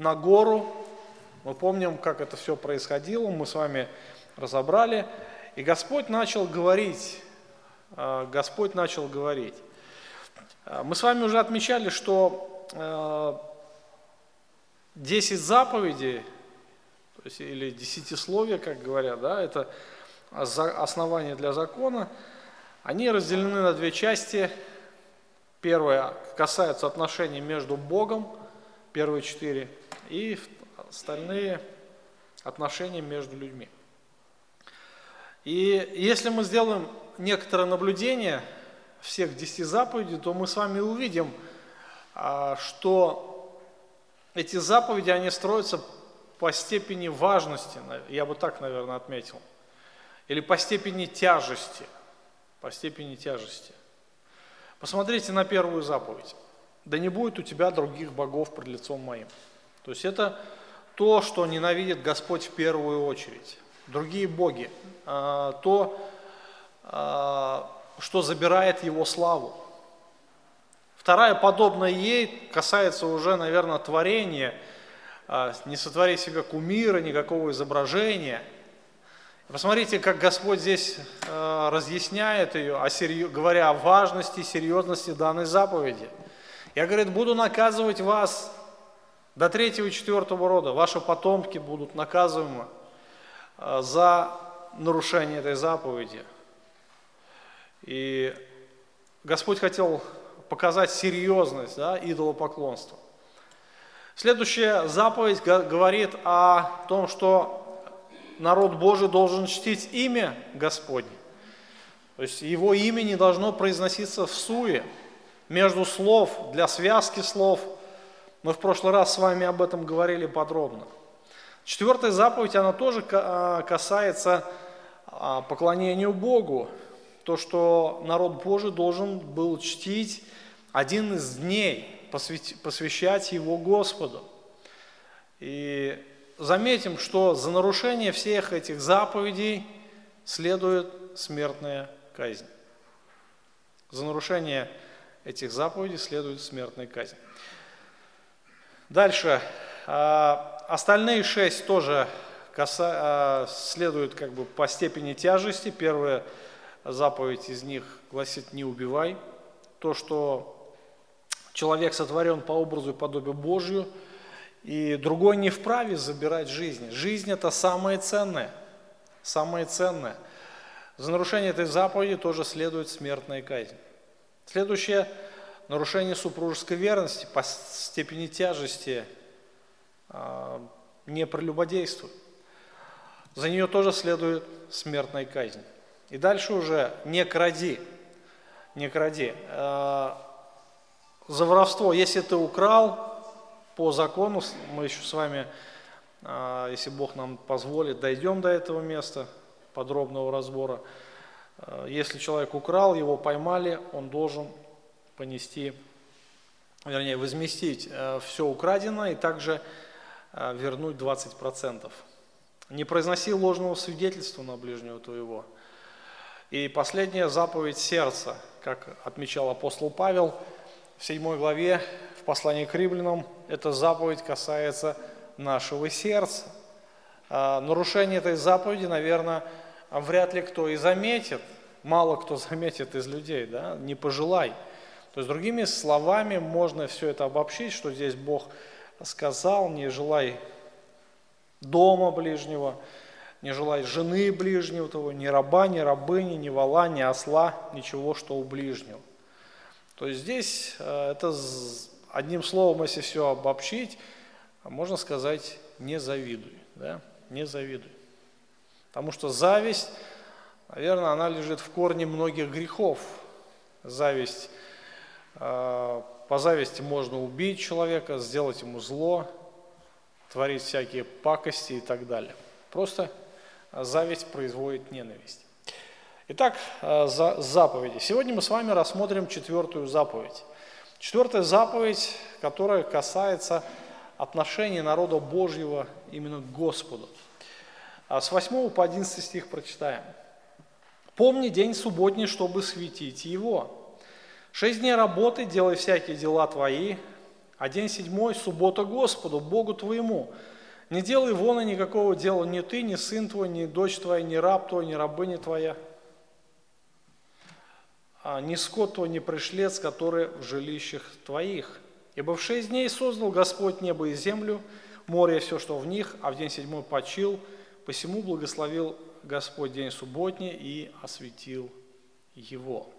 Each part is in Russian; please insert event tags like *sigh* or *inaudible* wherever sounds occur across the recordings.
на гору. Мы помним, как это все происходило, мы с вами разобрали. И Господь начал говорить, э, Господь начал говорить. Э, мы с вами уже отмечали, что 10 заповедей, то есть, или десятисловие, как говорят, да, это основание для закона, они разделены на две части. Первое касается отношений между Богом, первые четыре, и остальные отношения между людьми. И если мы сделаем некоторое наблюдение всех десяти заповедей, то мы с вами увидим, а, что эти заповеди, они строятся по степени важности, я бы так, наверное, отметил, или по степени тяжести, по степени тяжести. Посмотрите на первую заповедь. Да не будет у тебя других богов пред лицом моим. То есть это то, что ненавидит Господь в первую очередь. Другие боги. А, то, а, что забирает его славу. Вторая, подобная ей, касается уже, наверное, творения. А, не сотвори себе кумира, никакого изображения. Посмотрите, как Господь здесь разъясняет ее, говоря о важности серьезности данной заповеди – я, говорит, буду наказывать вас до третьего и четвертого рода. Ваши потомки будут наказываемы э, за нарушение этой заповеди. И Господь хотел показать серьезность да, идолопоклонства. Следующая заповедь говорит о том, что народ Божий должен чтить имя Господне. То есть его имя не должно произноситься в суе между слов, для связки слов. Мы в прошлый раз с вами об этом говорили подробно. Четвертая заповедь, она тоже а, касается а, поклонению Богу. То, что народ Божий должен был чтить один из дней, посвящать его Господу. И заметим, что за нарушение всех этих заповедей следует смертная казнь. За нарушение этих заповедей следует смертная казнь. Дальше. А, остальные шесть тоже а, следуют как бы по степени тяжести. Первая заповедь из них гласит «не убивай». То, что человек сотворен по образу и подобию Божию, и другой не вправе забирать жизнь. Жизнь – это самое ценное, самое ценное. За нарушение этой заповеди тоже следует смертная казнь. Следующее – нарушение супружеской верности по степени тяжести а, не прелюбодействует. За нее тоже следует смертная казнь. И дальше уже не кради, не кради. А, за воровство, если ты украл, по закону, мы еще с вами, а, если Бог нам позволит, дойдем до этого места подробного разбора – если человек украл, его поймали, он должен понести, вернее, возместить э, все украденное и также э, вернуть 20%. Не произноси ложного свидетельства на ближнего твоего. И последняя заповедь сердца, как отмечал апостол Павел в 7 главе в послании к римлянам, эта заповедь касается нашего сердца. Нарушение этой заповеди, наверное, вряд ли кто и заметит, мало кто заметит из людей, да, не пожелай. То есть другими словами можно все это обобщить, что здесь Бог сказал, не желай дома ближнего, не желай жены ближнего того, ни раба, ни рабыни, ни вала, ни осла, ничего, что у ближнего. То есть здесь э, это одним словом, если все обобщить, можно сказать, не завидуй, да, не завидуй. Потому что зависть, наверное, она лежит в корне многих грехов. Зависть, по зависти можно убить человека, сделать ему зло, творить всякие пакости и так далее. Просто зависть производит ненависть. Итак, э, за заповеди. Сегодня мы с вами рассмотрим четвертую заповедь. Четвертая заповедь, которая касается отношения народа Божьего именно к Господу. С 8 по 11 стих прочитаем. «Помни день субботний, чтобы светить его. Шесть дней работы, делай всякие дела твои, а день седьмой – суббота Господу, Богу твоему. Не делай вон и никакого дела ни ты, ни сын твой, ни дочь твоя, ни раб твой, ни рабыня твоя, а ни скот твой, ни пришлец, который в жилищах твоих. Ибо в шесть дней создал Господь небо и землю, море и все, что в них, а в день седьмой почил, посему благословил Господь день субботний и осветил его.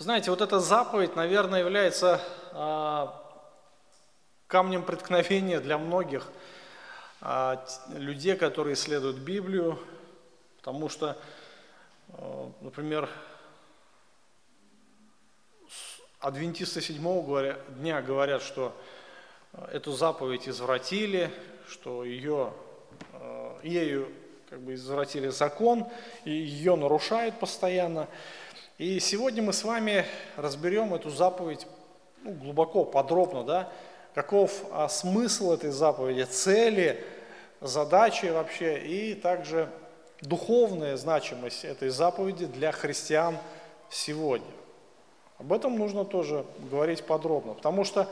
Знаете, вот эта заповедь, наверное, является а, камнем преткновения для многих а, людей, которые исследуют Библию, потому что, а, например, адвентисты седьмого дня говорят, что эту заповедь извратили, что ее, ею как бы извратили закон, и ее нарушают постоянно. И сегодня мы с вами разберем эту заповедь ну, глубоко, подробно, да, каков а, смысл этой заповеди, цели, задачи вообще, и также духовная значимость этой заповеди для христиан сегодня. Об этом нужно тоже говорить подробно, потому что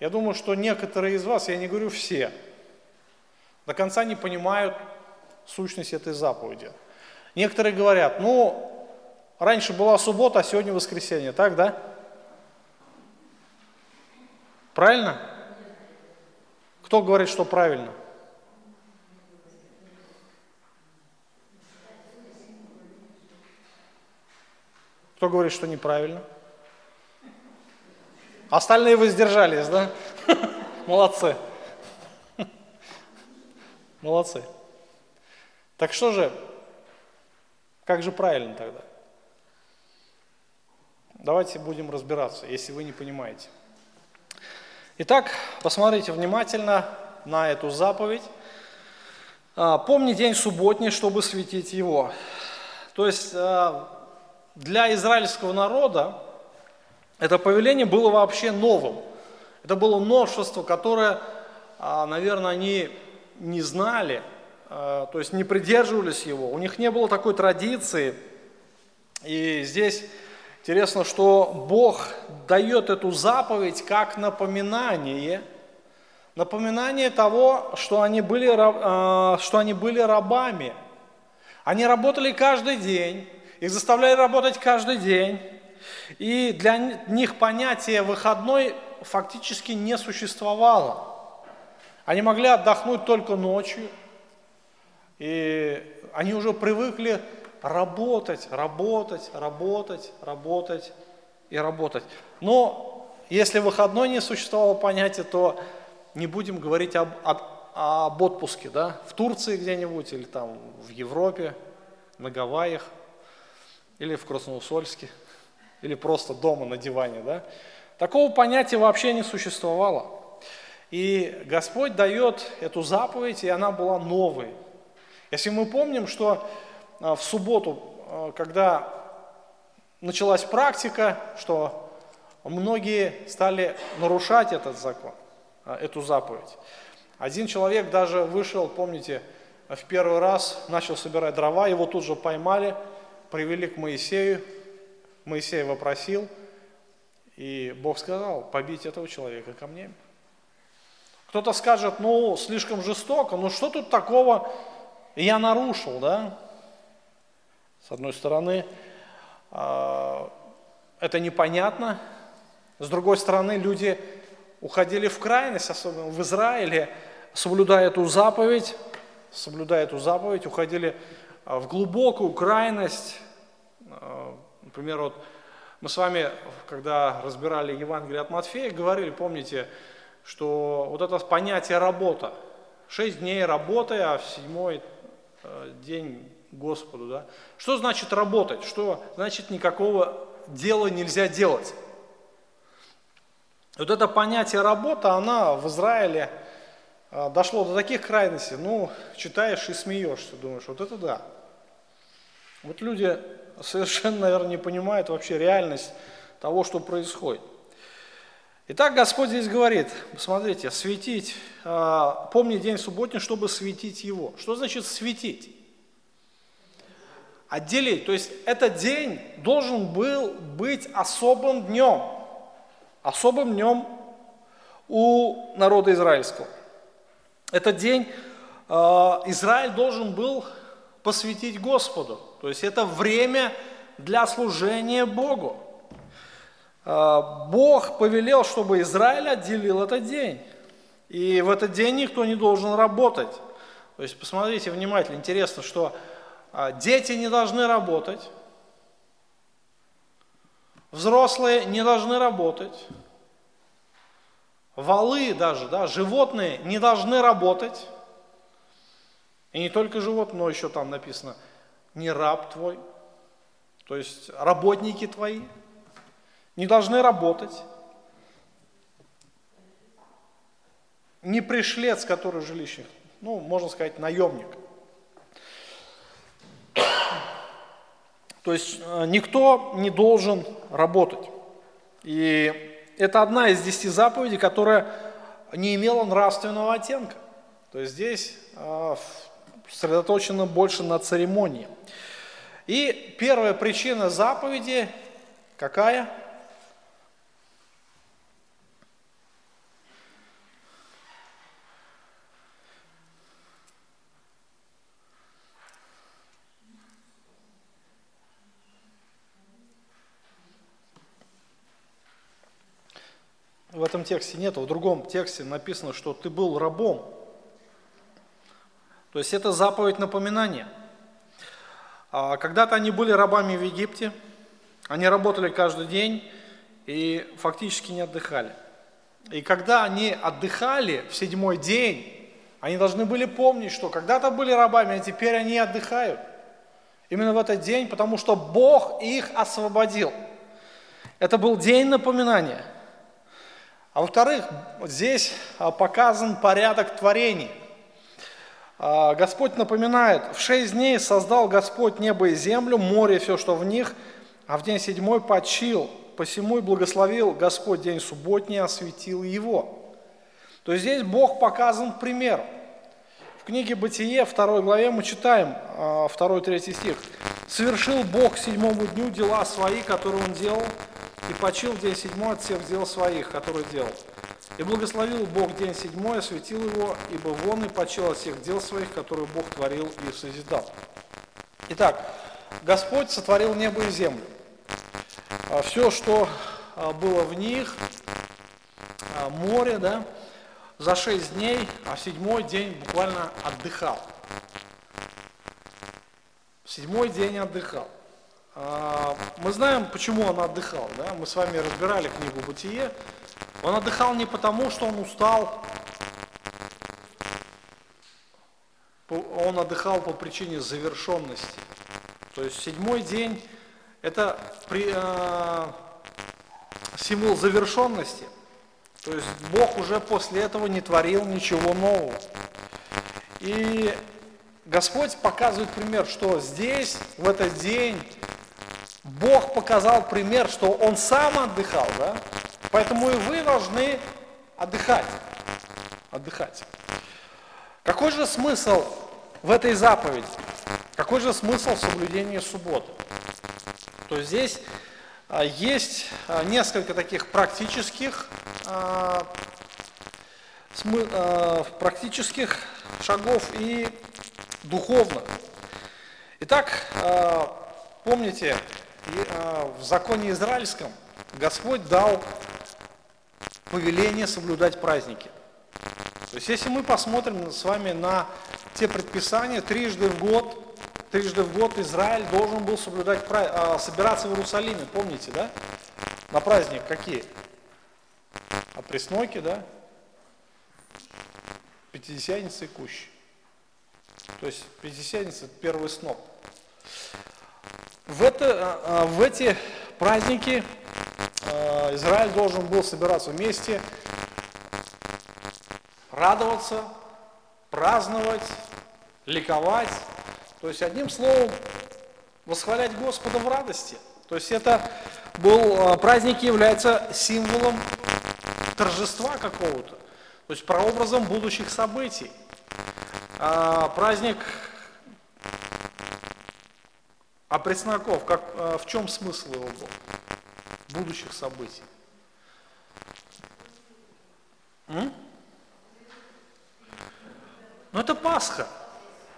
я думаю, что некоторые из вас, я не говорю все, до конца не понимают сущность этой заповеди. Некоторые говорят, ну, Раньше была суббота, а сегодня воскресенье, так, да? Правильно? Кто говорит, что правильно? Кто говорит, что неправильно? Остальные воздержались, да? *laughs* Молодцы. *laughs* Молодцы. Так что же, как же правильно тогда? Давайте будем разбираться, если вы не понимаете. Итак, посмотрите внимательно на эту заповедь. А, Помни день субботний, чтобы светить его. То есть а, для израильского народа это повеление было вообще новым. Это было новшество, которое, а, наверное, они не знали, то есть не придерживались его. У них не было такой традиции. И здесь Интересно, что Бог дает эту заповедь как напоминание, напоминание того, что они были, а, что они были рабами. Они работали каждый день, их заставляли работать каждый день, и для них понятие выходной фактически не существовало. Они могли отдохнуть только ночью, и они уже привыкли работать, работать, работать, работать и работать. Но если выходной не существовало понятия, то не будем говорить об, об, об отпуске, да, в Турции где-нибудь, или там в Европе, на Гавайях, или в Красноусольске, или просто дома на диване, да. Такого понятия вообще не существовало. И Господь дает эту заповедь, и она была новой. Если мы помним, что в субботу, а, когда началась практика, что многие стали нарушать этот закон, а, эту заповедь. Один человек даже вышел, помните, в первый раз начал собирать дрова, его тут же поймали, привели к Моисею, Моисей вопросил, и Бог сказал, побить этого человека камнями. Кто-то скажет, ну, слишком жестоко, ну что тут такого я нарушил, да? С одной стороны, а, это непонятно, с другой стороны, люди уходили в крайность, особенно в Израиле, соблюдая эту заповедь, соблюдая эту заповедь, уходили а, в глубокую крайность. А, например, вот мы с вами, когда разбирали Евангелие от Матфея, говорили, помните, что вот это понятие работа. Шесть дней работы, а в седьмой день Господу. Да? Что значит работать? Что значит никакого дела нельзя делать? Вот это понятие работа, она в Израиле а, дошло до таких крайностей, ну, читаешь и смеешься, думаешь, вот это да. Вот люди совершенно, наверное, не понимают вообще реальность того, что происходит. Итак, Господь здесь говорит, посмотрите, светить, а, помни день субботний, чтобы светить его. Что значит светить? Отделить. То есть этот день должен был быть особым днем, особым днем у народа израильского. Этот день э, Израиль должен был посвятить Господу. То есть это время для служения Богу. Э, Бог повелел, чтобы Израиль отделил этот день. И в этот день никто не должен работать. То есть посмотрите внимательно, интересно, что дети не должны работать, взрослые не должны работать, валы даже, да, животные не должны работать. И не только животные, но еще там написано, не раб твой, то есть работники твои не должны работать. Не пришлец, который в жилищах, ну, можно сказать, наемник. То есть э, никто не должен работать. И это одна из десяти заповедей, которая не имела нравственного оттенка. То есть здесь э, сосредоточено больше на церемонии. И первая причина заповеди какая? В этом тексте нет, в другом тексте написано, что ты был рабом. То есть это заповедь напоминания. А когда-то они были рабами в Египте, они работали каждый день и фактически не отдыхали. И когда они отдыхали в седьмой день, они должны были помнить, что когда-то были рабами, а теперь они отдыхают. Именно в этот день, потому что Бог их освободил. Это был день напоминания – а во-вторых, здесь а, показан порядок творений. А, Господь напоминает, в шесть дней создал Господь небо и землю, море и все, что в них, а в день седьмой почил, посему и благословил Господь день субботний, осветил его. То есть здесь Бог показан пример. В книге Бытие, второй главе мы читаем, а, второй, третий стих. «Совершил Бог седьмому дню дела свои, которые Он делал, и почил день седьмой от всех дел своих, которые делал. И благословил Бог день седьмой, осветил его, ибо вон и почил от всех дел своих, которые Бог творил и созидал. Итак, Господь сотворил небо и землю. А Все, что а, было в них, а, море, да, за шесть дней, а в седьмой день буквально отдыхал. В седьмой день отдыхал. А, мы знаем, почему он отдыхал. Да? Мы с вами разбирали книгу «Бытие». Он отдыхал не потому, что он устал, он отдыхал по причине завершенности. То есть седьмой день – это при, э, символ завершенности. То есть Бог уже после этого не творил ничего нового. И Господь показывает пример, что здесь, в этот день, Бог показал пример, что Он сам отдыхал, да? Поэтому и вы должны отдыхать. Отдыхать. Какой же смысл в этой заповеди? Какой же смысл соблюдения субботы? То есть здесь а, есть а, несколько таких практических, а, практических шагов и духовных. Итак, помните, и э, в законе израильском Господь дал повеление соблюдать праздники. То есть если мы посмотрим с вами на те предписания, трижды в год, трижды в год Израиль должен был соблюдать, э, собираться в Иерусалиме, помните, да? На праздник какие? А да? Пятидесятница и кущ. То есть Пятидесятница – это первый сноп. В, это, а, а, в эти праздники а, Израиль должен был собираться вместе, радоваться, праздновать, ликовать. То есть, одним словом, восхвалять Господа в радости. То есть, это был, праздники являются символом торжества какого-то, то есть прообразом будущих событий. Праздник а Пресноков, как, э, в чем смысл его был? Будущих событий. М? Ну это Пасха.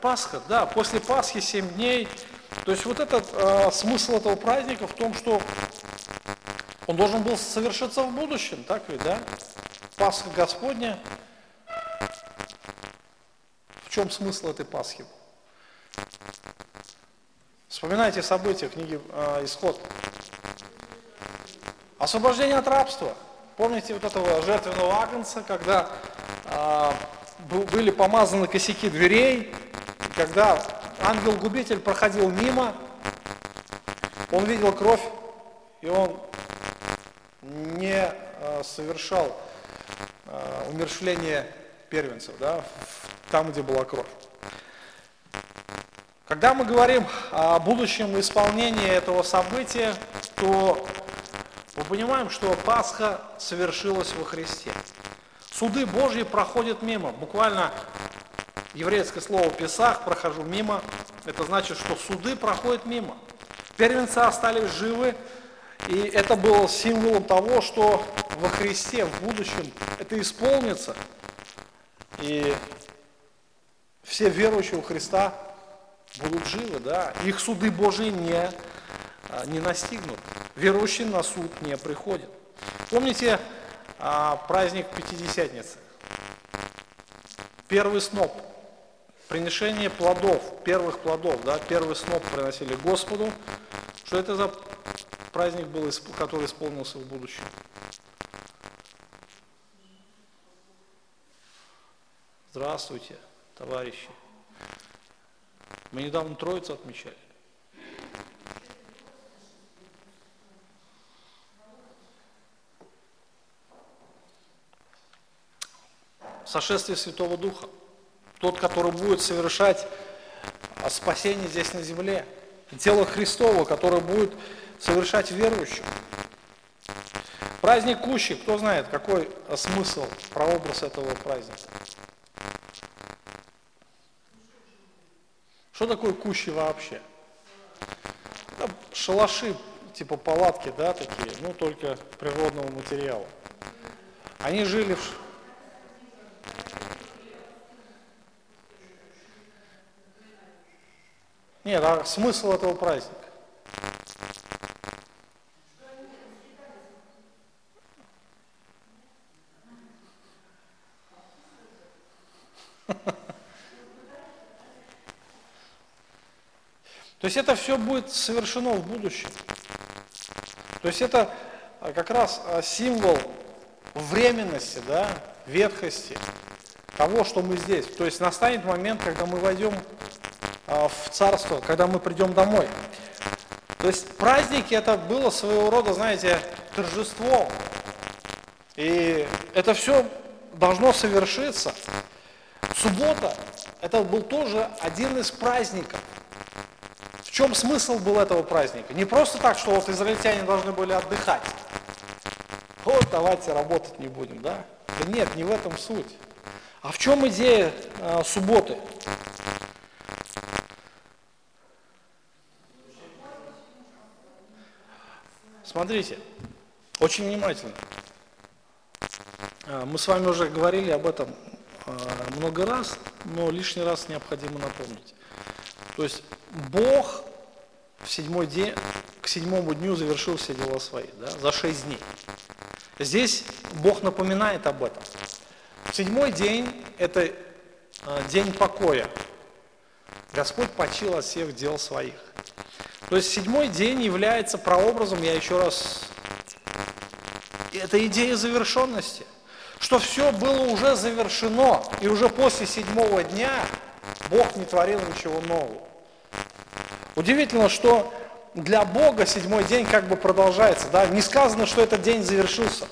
Пасха, да, после Пасхи 7 дней. То есть вот этот э, смысл этого праздника в том, что он должен был совершиться в будущем, так ведь, да? Пасха Господня. В чем смысл этой Пасхи? Вспоминайте события книги э, Исход. Освобождение от рабства. Помните вот этого жертвенного агнца, когда э, были помазаны косяки дверей, когда ангел-губитель проходил мимо, он видел кровь, и он не э, совершал э, умершление первенцев, да, там, где была кровь. Когда мы говорим о будущем исполнении этого события, то мы понимаем, что Пасха совершилась во Христе. Суды Божьи проходят мимо. Буквально еврейское слово «песах» прохожу мимо. Это значит, что суды проходят мимо. Первенцы остались живы, и это было символом того, что во Христе в будущем это исполнится. И все верующие в Христа будут живы, да. Их суды Божьи не, а, не настигнут. Верующие на суд не приходят. Помните а, праздник Пятидесятницы? Первый сноп, приношение плодов, первых плодов, да, первый сноп приносили Господу. Что это за праздник был, который исполнился в будущем. Здравствуйте, товарищи. Мы недавно Троицу отмечали. Сошествие Святого Духа. Тот, который будет совершать спасение здесь на земле. Тело Христово, которое будет совершать верующим. Праздник Кущи, кто знает, какой смысл, прообраз этого праздника? Что такое Кущи вообще? Это шалаши, типа палатки, да, такие, ну только природного материала. Они жили в... Нет, а смысл этого праздника? То есть это все будет совершено в будущем. То есть это а, как раз а, символ временности, да, ветхости, того, что мы здесь. То есть настанет момент, когда мы войдем а, в царство, когда мы придем домой. То есть праздники это было своего рода, знаете, торжеством. И это все должно совершиться. Суббота это был тоже один из праздников чем смысл был этого праздника? Не просто так, что вот израильтяне должны были отдыхать. Вот давайте работать не будем, да? Да нет, не в этом суть. А в чем идея э, субботы? Смотрите, очень внимательно. А, мы с вами уже говорили об этом а, много раз, но лишний раз необходимо напомнить. То есть Бог в седьмой день, к седьмому дню завершил все дела свои, да, за шесть дней. Здесь Бог напоминает об этом. Седьмой день – это э, день покоя. Господь почил от всех дел своих. То есть седьмой день является прообразом, я еще раз, это идея завершенности, что все было уже завершено, и уже после седьмого дня Бог не творил ничего нового. Удивительно, что для Бога седьмой день как бы продолжается. Да? Не сказано, что этот день завершился.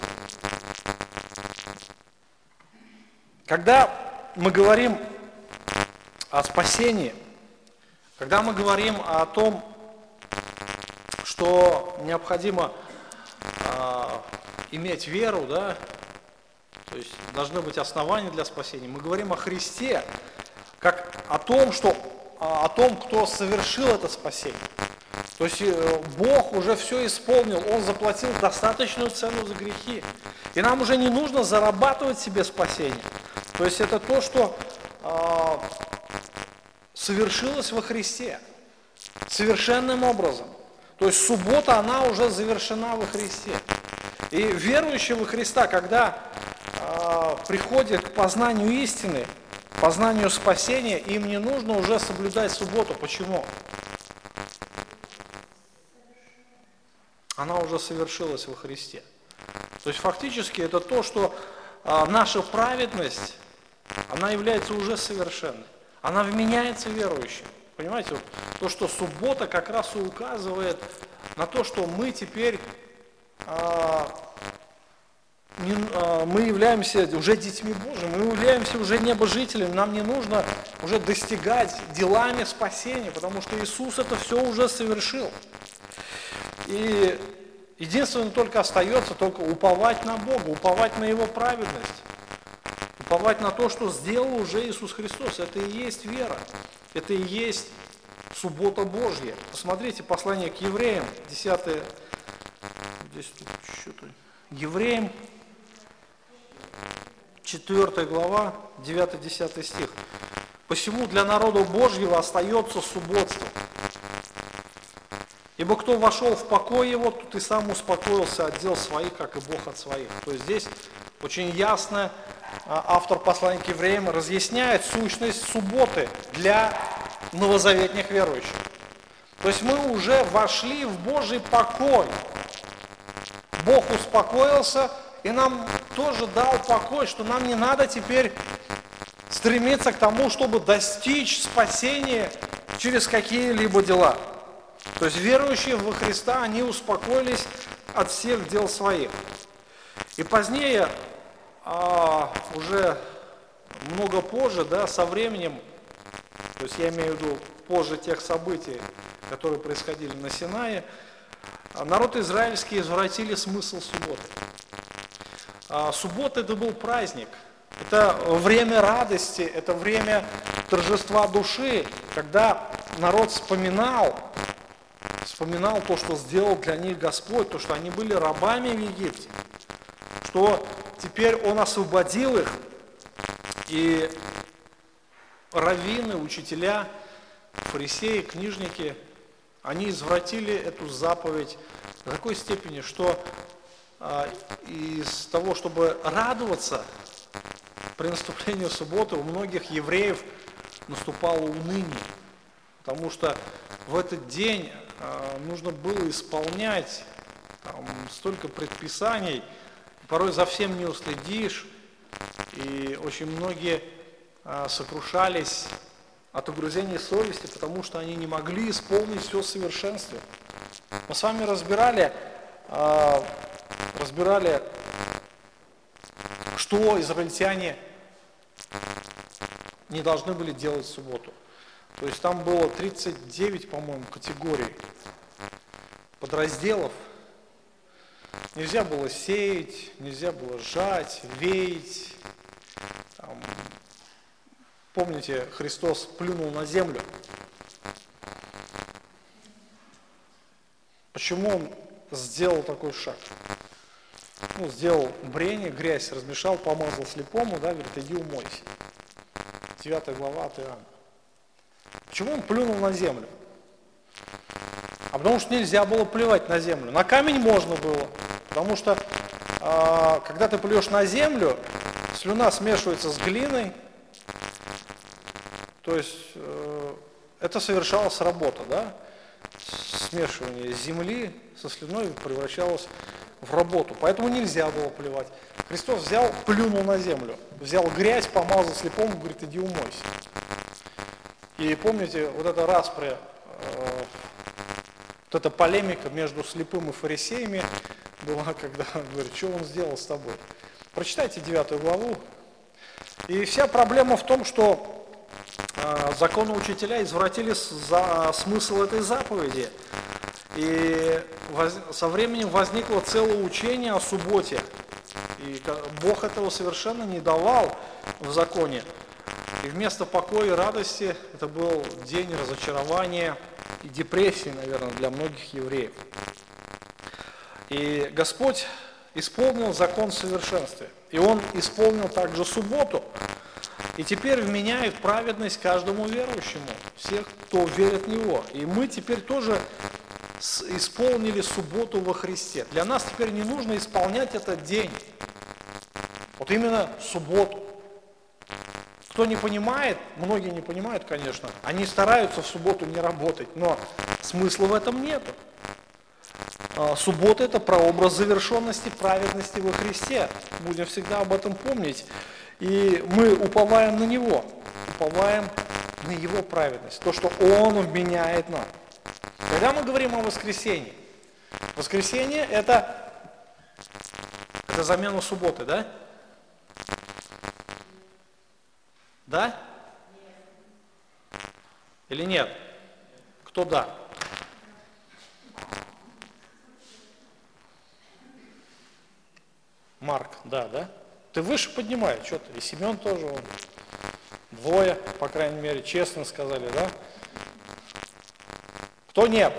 Когда мы говорим о спасении, когда мы говорим о том, что необходимо э, иметь веру, да, то есть должны быть основания для спасения, мы говорим о Христе, как о том, что о том, кто совершил это спасение. То есть э, Бог уже все исполнил, Он заплатил достаточную цену за грехи. И нам уже не нужно зарабатывать себе спасение. То есть это то, что э, совершилось во Христе совершенным образом. То есть суббота, она уже завершена во Христе. И верующие во Христа, когда э, приходят к познанию истины, познанию спасения, им не нужно уже соблюдать субботу. Почему? Она уже совершилась во Христе. То есть фактически это то, что а, наша праведность, она является уже совершенной. Она вменяется верующим. Понимаете, вот, то, что суббота как раз и указывает на то, что мы теперь а, мы являемся уже детьми Божьими, мы являемся уже небожителями, нам не нужно уже достигать делами спасения, потому что Иисус это все уже совершил. И единственное только остается только уповать на Бога, уповать на Его праведность, уповать на то, что сделал уже Иисус Христос. Это и есть вера, это и есть суббота Божья. Посмотрите послание к евреям, 10 здесь что-то, евреям, 4 глава, 9-10 стих. «Посему для народа Божьего остается субботство, Ибо кто вошел в покой его, тот и сам успокоился от дел своих, как и Бог от своих. То есть здесь очень ясно а, автор послания к евреям разъясняет сущность субботы для новозаветных верующих. То есть мы уже вошли в Божий покой. Бог успокоился и нам тоже дал покой, что нам не надо теперь стремиться к тому, чтобы достичь спасения через какие-либо дела. То есть верующие во Христа, они успокоились от всех дел своих. И позднее, а, уже много позже, да, со временем, то есть я имею в виду позже тех событий, которые происходили на Синае, народ израильский извратили смысл субботы. А, суббота это был праздник, это время радости, это время торжества души, когда народ вспоминал вспоминал то, что сделал для них Господь, то, что они были рабами в Египте, что теперь Он освободил их, и раввины, учителя, фарисеи, книжники, они извратили эту заповедь до такой степени, что из того, чтобы радоваться при наступлении субботы, у многих евреев наступало уныние, потому что в этот день а, нужно было исполнять там, столько предписаний, порой за всем не уследишь, и очень многие а, сокрушались от угрызения совести, потому что они не могли исполнить все в совершенстве. Мы с вами разбирали, а, разбирали, что израильтяне не должны были делать в субботу. То есть там было 39, по-моему, категорий подразделов. Нельзя было сеять, нельзя было сжать, веять. Там, помните, Христос плюнул на землю. Почему он сделал такой шаг? Ну, сделал брение, грязь размешал, помазал слепому, да, говорит, иди умойся. 9 глава от Иоанна. Почему он плюнул на землю? А потому что нельзя было плевать на землю. На камень можно было, потому что э, когда ты плюешь на землю, слюна смешивается с глиной, то есть э, это совершалась работа, да? Смешивание земли со слюной превращалось в работу. Поэтому нельзя было плевать. Христос взял, плюнул на землю, взял грязь, помазал слепому, говорит, иди умойся. И помните, вот эта распря, э, вот эта полемика между слепым и фарисеями была, *laughs* когда он говорит, что он сделал с тобой. Прочитайте 9 главу. И вся проблема в том, что э, законы учителя извратили за смысл этой заповеди. И со временем возникло целое учение о субботе. И Бог этого совершенно не давал в законе. И вместо покоя и радости это был день разочарования и депрессии, наверное, для многих евреев. И Господь исполнил закон совершенствия. И Он исполнил также субботу. И теперь вменяет праведность каждому верующему, всех, кто верит в Него. И мы теперь тоже исполнили субботу во Христе. Для нас теперь не нужно исполнять этот день. Вот именно субботу. Кто не понимает, многие не понимают, конечно, они стараются в субботу не работать, но смысла в этом нет. А, суббота – это прообраз завершенности праведности во Христе. Будем всегда об этом помнить. И мы уповаем на Него, уповаем на Его праведность, то, что Он вменяет нам. Когда мы говорим о воскресении, воскресенье – это, это замена субботы, да? Да? Или нет? Кто да? Марк, да, да? Ты выше поднимай, что ты, и Семен тоже, он, двое, по крайней мере, честно сказали, да? Кто нет?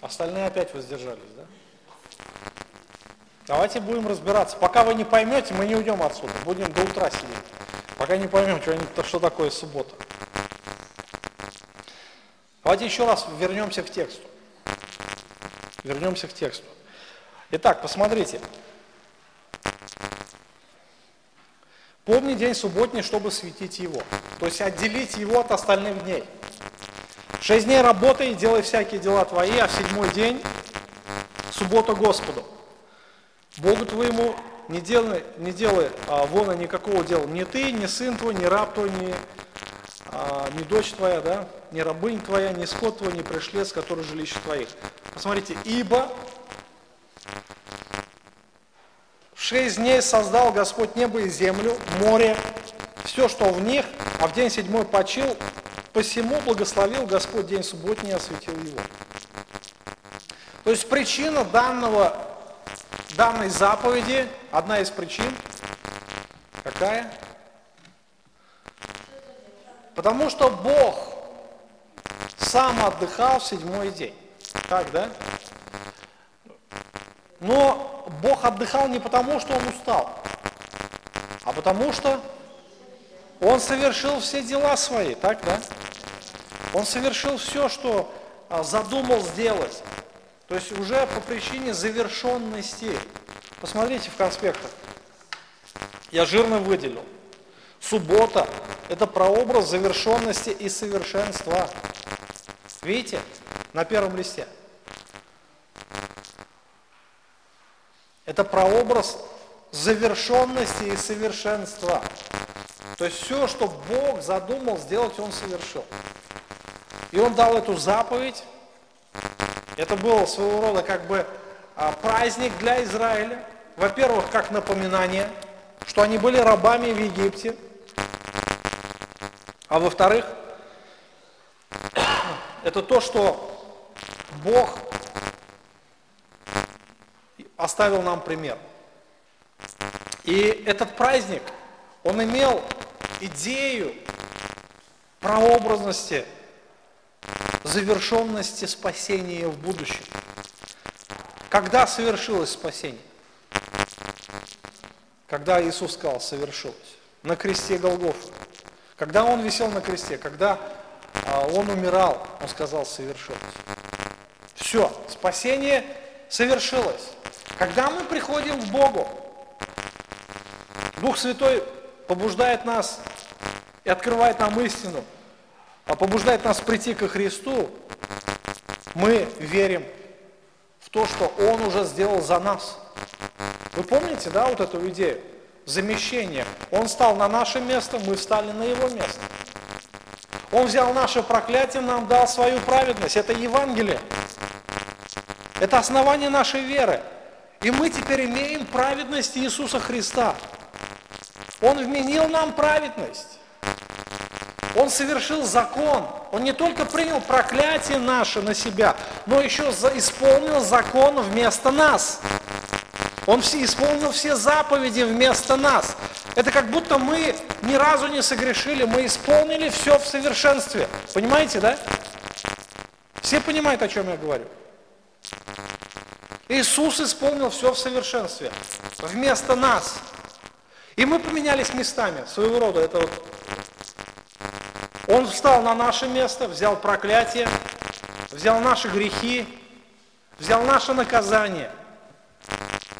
Остальные опять воздержались, да? Давайте будем разбираться. Пока вы не поймете, мы не уйдем отсюда. Будем до утра сидеть. Пока не поймем, что, что такое суббота. Давайте еще раз вернемся к тексту. Вернемся к тексту. Итак, посмотрите. Помни день субботний, чтобы светить его. То есть отделить его от остальных дней. Шесть дней работай делай всякие дела твои, а в седьмой день суббота Господу. Богу твоему не делай, не делай а, вон никакого дела. Ни ты, ни сын твой, ни раб твой, ни, а, ни дочь твоя, да, ни рабынь твоя, ни скот твой, ни пришлец, который жилище твоих. Посмотрите, ибо в шесть дней создал Господь небо и землю, море, все, что в них, а в день седьмой почил, Посему благословил Господь день субботний и осветил его. То есть причина данного, данной заповеди, одна из причин, какая? Потому что Бог сам отдыхал в седьмой день. Так, да? Но Бог отдыхал не потому, что Он устал, а потому что Он совершил все дела свои, так, да? Он совершил все, что а, задумал сделать. То есть уже по причине завершенности. Посмотрите в конспектах. Я жирно выделил. Суббота – это прообраз завершенности и совершенства. Видите? На первом листе. Это прообраз завершенности и совершенства. То есть все, что Бог задумал сделать, Он совершил. И он дал эту заповедь. Это был своего рода как бы а, праздник для Израиля. Во-первых, как напоминание, что они были рабами в Египте. А во-вторых, *clears throat* это то, что Бог оставил нам пример. И этот праздник, он имел идею прообразности завершенности спасения в будущем. Когда совершилось спасение? Когда Иисус сказал, совершилось. На кресте Голгофа. Когда Он висел на кресте, когда а, Он умирал, Он сказал, совершилось. Все, спасение совершилось. Когда мы приходим к Богу, Дух Святой побуждает нас и открывает нам истину – а побуждает нас прийти ко Христу, мы верим в то, что Он уже сделал за нас. Вы помните, да, вот эту идею? Замещение. Он стал на наше место, мы встали на Его место. Он взял наше проклятие, нам дал свою праведность. Это Евангелие. Это основание нашей веры. И мы теперь имеем праведность Иисуса Христа. Он вменил нам праведность. Он совершил закон. Он не только принял проклятие наше на себя, но еще исполнил закон вместо нас. Он все, исполнил все заповеди вместо нас. Это как будто мы ни разу не согрешили, мы исполнили все в совершенстве. Понимаете, да? Все понимают, о чем я говорю. Иисус исполнил все в совершенстве. Вместо нас. И мы поменялись местами. Своего рода это вот он встал на наше место, взял проклятие, взял наши грехи, взял наше наказание,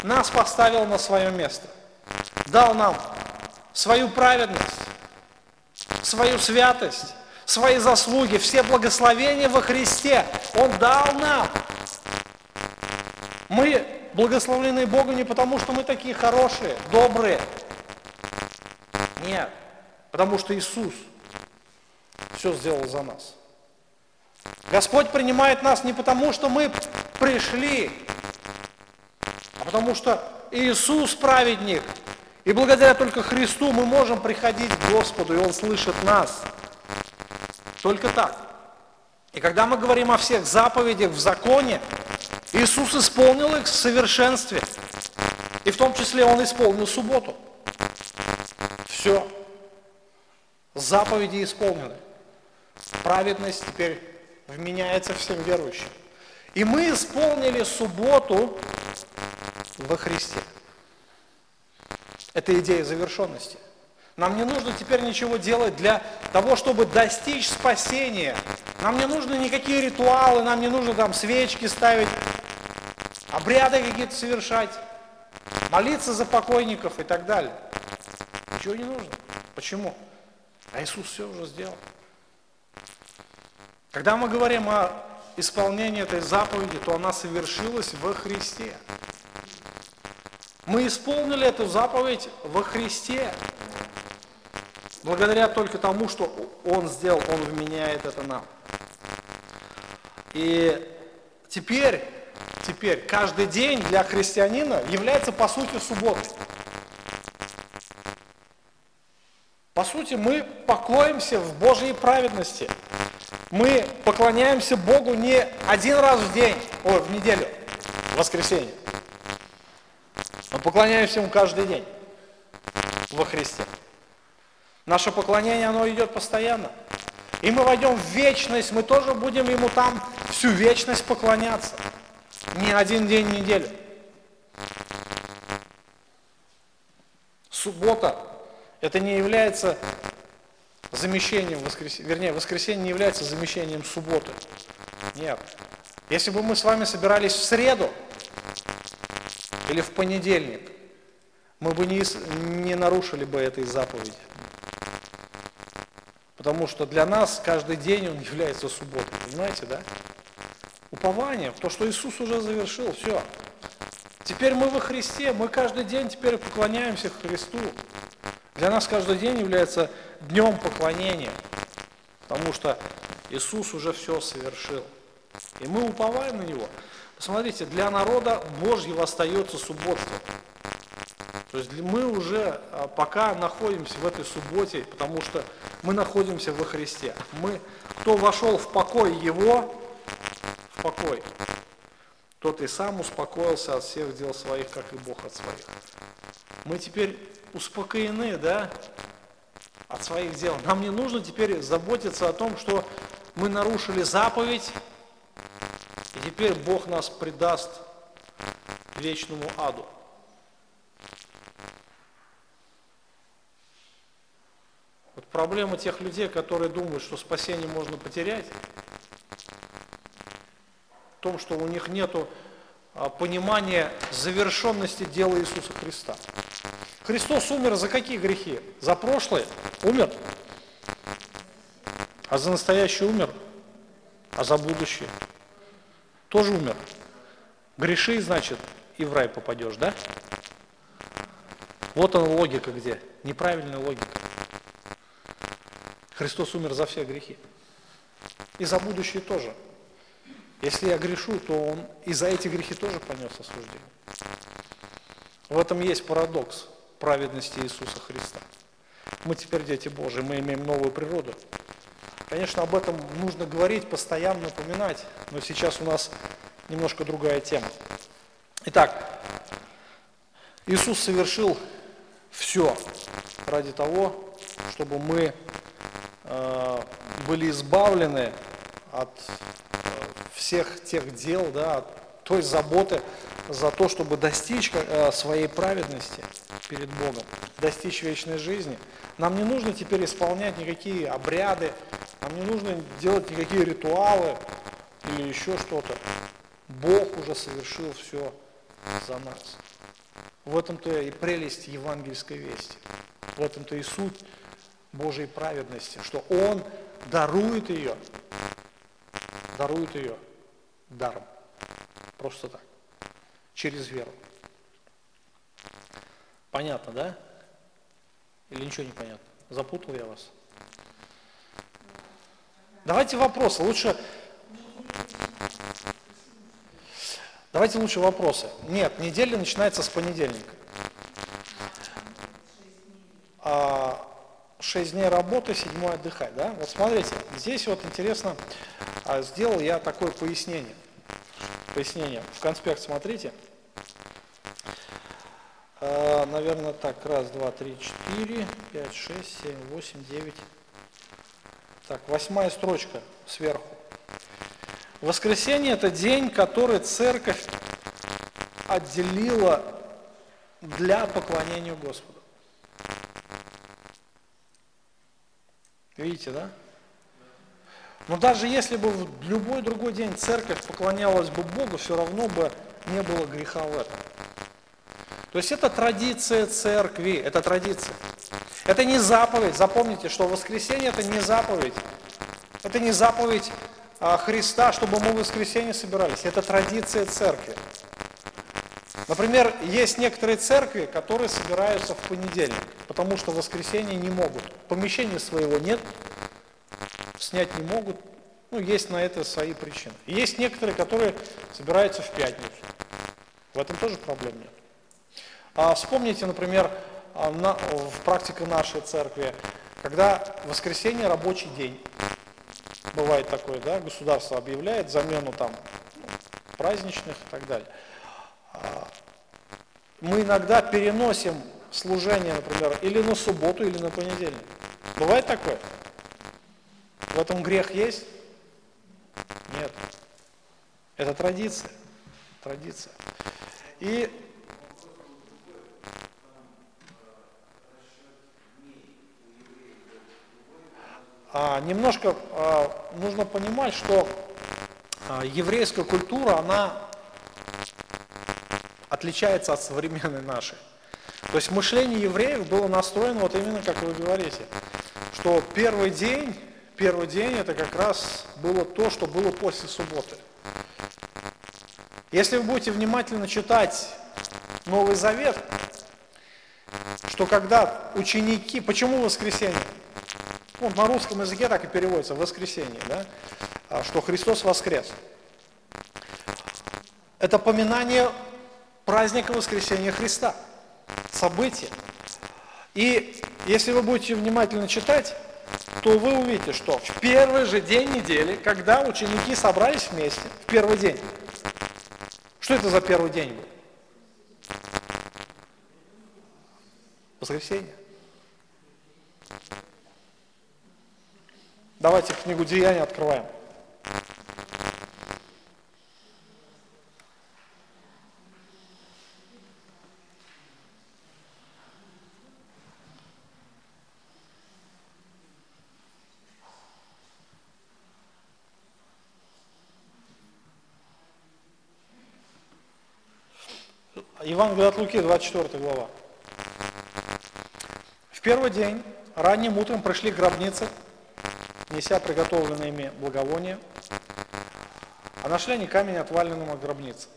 нас поставил на свое место, дал нам свою праведность, свою святость, свои заслуги, все благословения во Христе. Он дал нам. Мы благословлены Богом не потому, что мы такие хорошие, добрые. Нет, потому что Иисус все сделал за нас. Господь принимает нас не потому, что мы пришли, а потому что Иисус праведник. И благодаря только Христу мы можем приходить к Господу, и Он слышит нас. Только так. И когда мы говорим о всех заповедях в законе, Иисус исполнил их в совершенстве. И в том числе Он исполнил субботу. Все. Заповеди исполнены. Праведность теперь вменяется всем верующим. И мы исполнили субботу во Христе. Это идея завершенности. Нам не нужно теперь ничего делать для того, чтобы достичь спасения. Нам не нужны никакие ритуалы, нам не нужно там свечки ставить, обряды какие-то совершать, молиться за покойников и так далее. Ничего не нужно. Почему? А Иисус все уже сделал. Когда мы говорим о исполнении этой заповеди, то она совершилась во Христе. Мы исполнили эту заповедь во Христе. Благодаря только тому, что Он сделал, Он вменяет это нам. И теперь, теперь каждый день для христианина является по сути субботой. По сути, мы покоимся в Божьей праведности. Мы поклоняемся Богу не один раз в день, ой, в неделю, в воскресенье. Мы поклоняемся Ему каждый день во Христе. Наше поклонение, оно идет постоянно. И мы войдем в вечность, мы тоже будем Ему там всю вечность поклоняться. Не один день в. Суббота это не является замещением воскресенья, вернее, воскресенье не является замещением субботы. Нет. Если бы мы с вами собирались в среду или в понедельник, мы бы не, не нарушили бы этой заповеди. Потому что для нас каждый день он *laughs* является субботой, понимаете, да? Упование, то, что Иисус уже завершил, все. Теперь мы во Христе, мы каждый день теперь поклоняемся Христу. Для нас каждый день является днем поклонения, потому что Иисус уже все совершил. И мы уповаем на Него. Посмотрите, для народа Божьего остается субботство. То есть мы уже а, пока находимся в этой субботе, потому что мы находимся во Христе. Мы, кто вошел в покой Его, в покой, тот и сам успокоился от всех дел своих, как и Бог от своих. Мы теперь успокоены, да, от своих дел. Нам не нужно теперь заботиться о том, что мы нарушили заповедь, и теперь Бог нас предаст вечному аду. Вот проблема тех людей, которые думают, что спасение можно потерять, том, что у них нет а, понимания завершенности дела Иисуса Христа. Христос умер за какие грехи? За прошлое умер, а за настоящее умер, а за будущее тоже умер. Греши, значит, и в рай попадешь, да? Вот она логика где. Неправильная логика. Христос умер за все грехи. И за будущее тоже. Если я грешу, то Он и за эти грехи тоже понес осуждение. В этом есть парадокс праведности Иисуса Христа. Мы теперь дети Божьи, мы имеем новую природу. Конечно, об этом нужно говорить, постоянно напоминать, но сейчас у нас немножко другая тема. Итак, Иисус совершил все ради того, чтобы мы э, были избавлены от всех тех дел, да, той заботы за то, чтобы достичь э, своей праведности перед Богом, достичь вечной жизни. Нам не нужно теперь исполнять никакие обряды, нам не нужно делать никакие ритуалы или еще что-то. Бог уже совершил все за нас. В этом-то и прелесть евангельской вести. В этом-то и суть Божьей праведности, что Он дарует ее, дарует ее даром. Просто так. Через веру. Понятно, да? Или ничего не понятно? Запутал я вас? Давайте вопросы. Лучше... Давайте лучше вопросы. Нет, неделя начинается с понедельника. 6 дней работы, 7 отдыхай. Да? Вот смотрите, здесь вот интересно, а, сделал я такое пояснение. Пояснение. В конспект смотрите. А, наверное, так, раз, два, три, четыре, пять, шесть, семь, восемь, девять. Так, восьмая строчка сверху. Воскресенье – это день, который церковь отделила для поклонения Господу. Видите, да? Но даже если бы в любой другой день церковь поклонялась бы Богу, все равно бы не было греха в этом. То есть это традиция церкви, это традиция. Это не заповедь. Запомните, что воскресенье это не заповедь. Это не заповедь а, Христа, чтобы мы в воскресенье собирались. Это традиция церкви. Например, есть некоторые церкви, которые собираются в понедельник, потому что в воскресенье не могут. Помещения своего нет, снять не могут. Ну, есть на это свои причины. есть некоторые, которые собираются в пятницу. В этом тоже проблем нет. А вспомните, например, а, на, в практике нашей церкви, когда воскресенье рабочий день, бывает такое, да, государство объявляет замену там праздничных и так далее. Мы иногда переносим служение, например, или на субботу, или на понедельник. Бывает такое? В этом грех есть? Нет. Это традиция. Традиция. И а, немножко а, нужно понимать, что а, еврейская культура, она отличается от современной нашей. То есть мышление евреев было настроено вот именно как вы говорите, что первый день, первый день это как раз было то, что было после субботы. Если вы будете внимательно читать Новый Завет, что когда ученики, почему воскресенье? ну, на русском языке так и переводится, воскресенье, да, а, что Христос воскрес. Это поминание праздника воскресения Христа, событие. И если вы будете внимательно читать, то вы увидите, что в первый же день недели, когда ученики собрались вместе, в первый день, что это за первый день был? Воскресенье. Давайте книгу Деяний открываем. Евангелие от Луки, 24 глава. В первый день, ранним утром пришли к гробнице, неся приготовленные ими благовония, а нашли они камень, отваленным от гробницы.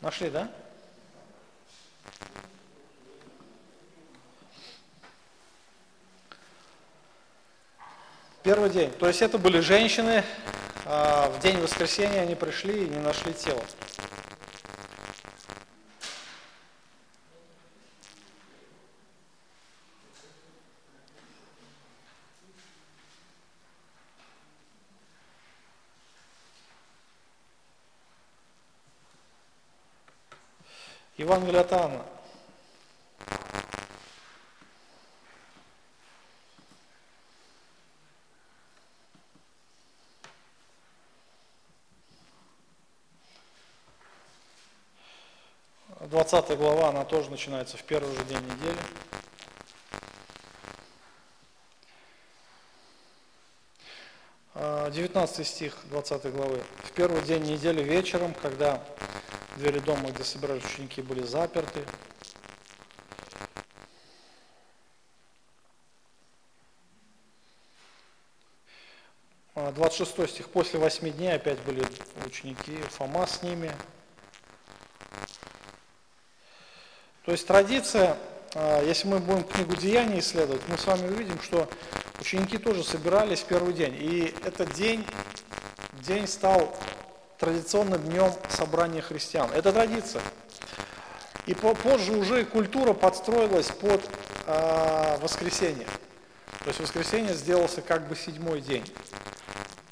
Нашли, да? Первый день. То есть это были женщины, а в день воскресения они пришли и не нашли тело. Евангелие от Анна. Двадцатая глава, она тоже начинается в первый же день недели. А, девятнадцатый стих 20 главы. В первый день недели вечером, когда двери дома, где собирались ученики, были заперты, а, 26 стих. После восьми дней опять были ученики, Фома с ними. То есть традиция, а, если мы будем книгу Деяний исследовать, мы с вами увидим, что ученики тоже собирались в первый день. И этот день, день стал традиционным днем собрания христиан. Это традиция. И позже уже культура подстроилась под э, воскресенье. То есть воскресенье сделался как бы седьмой день.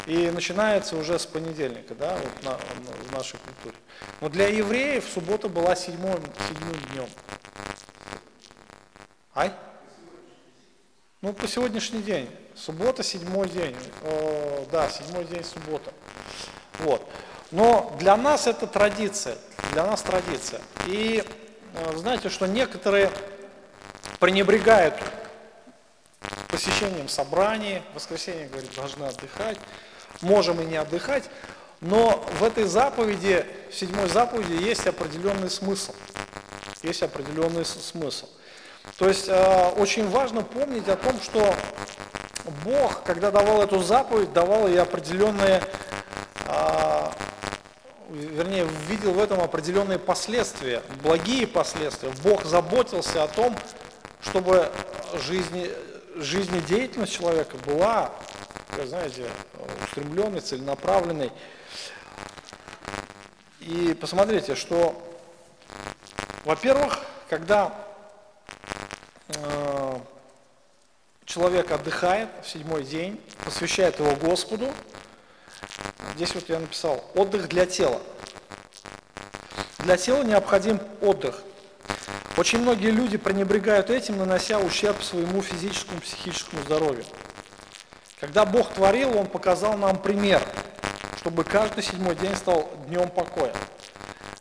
И начинается уже с понедельника, да, вот на, в нашей культуре. Но для евреев суббота была седьмым, седьмым днем. Ай? Ну, по сегодняшний день. Суббота, седьмой день. О, да, седьмой день суббота. Вот. Но для нас это традиция. Для нас традиция. И э, знаете, что некоторые пренебрегают посещением собраний, в воскресенье, говорит, должны отдыхать можем и не отдыхать, но в этой заповеди, в седьмой заповеди есть определенный смысл. Есть определенный смысл. То есть э, очень важно помнить о том, что Бог, когда давал эту заповедь, давал ей определенные, э, вернее, видел в этом определенные последствия, благие последствия. Бог заботился о том, чтобы жизни, жизнедеятельность человека была знаете, устремленный, целенаправленный. И посмотрите, что, во-первых, когда э, человек отдыхает в седьмой день, посвящает его Господу, здесь вот я написал, отдых для тела. Для тела необходим отдых. Очень многие люди пренебрегают этим, нанося ущерб своему физическому, психическому здоровью. Когда Бог творил, Он показал нам пример, чтобы каждый седьмой день стал днем покоя.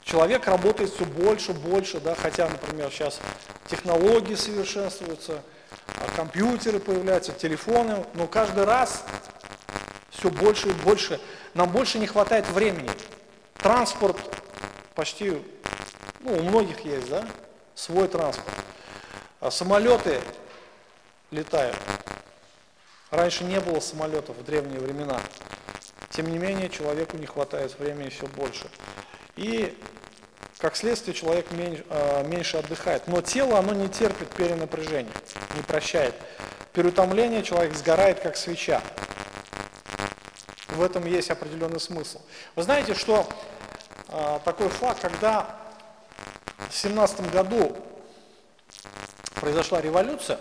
Человек работает все больше, больше, да, хотя, например, сейчас технологии совершенствуются, а компьютеры появляются, телефоны, но каждый раз все больше и больше. Нам больше не хватает времени. Транспорт почти, ну, у многих есть, да, свой транспорт. А самолеты летают. Раньше не было самолетов в древние времена. Тем не менее, человеку не хватает времени все больше. И, как следствие, человек а, меньше, отдыхает. Но тело, оно не терпит перенапряжения, не прощает. Переутомление человек сгорает, как свеча. В этом есть определенный смысл. Вы знаете, что э, такой факт, когда в 17 году произошла революция,